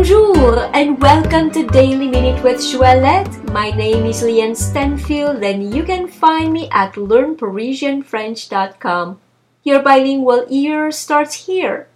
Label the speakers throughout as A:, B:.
A: Bonjour and welcome to Daily Minute with Joëlette. My name is Leanne Stanfield and you can find me at learnparisianfrench.com. Your bilingual ear starts here.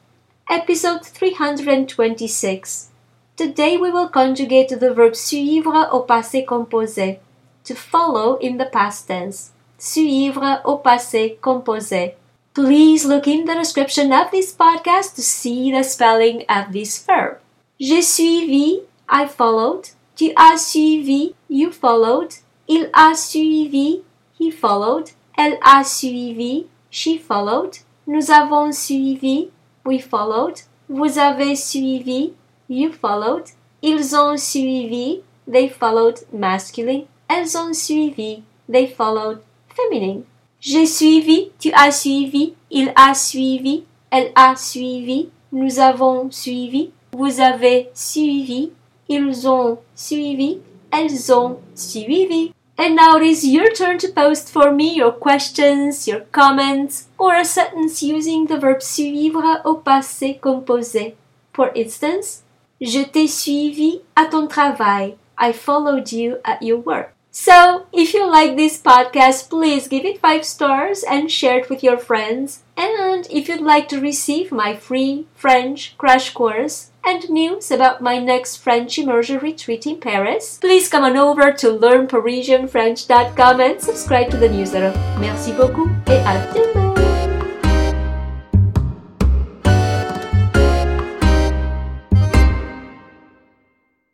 A: Episode 326. Today we will conjugate the verb suivre au passé composé, to follow in the past tense. Suivre au passé composé. Please look in the description of this podcast to see the spelling of this verb. J'ai suivi, I followed. Tu as suivi, you followed. Il a suivi, he followed. Elle a suivi, she followed. Nous avons suivi, we followed. Vous avez suivi, you followed. Ils ont suivi, they followed masculine. Elles ont suivi, they followed feminine. J'ai suivi, tu as suivi, il a suivi, elle a suivi, nous avons suivi, vous avez suivi, ils ont suivi, elles ont suivi. And now it is your turn to post for me your questions, your comments, or a sentence using the verb suivre au passé composé. For instance, je t'ai suivi à ton travail. I followed you at your work. So, if you like this podcast, please give it 5 stars and share it with your friends. And if you'd like to receive my free French crash course and news about my next French immersion retreat in Paris, please come on over to learnparisianfrench.com and subscribe to the newsletter. Merci beaucoup et à demain!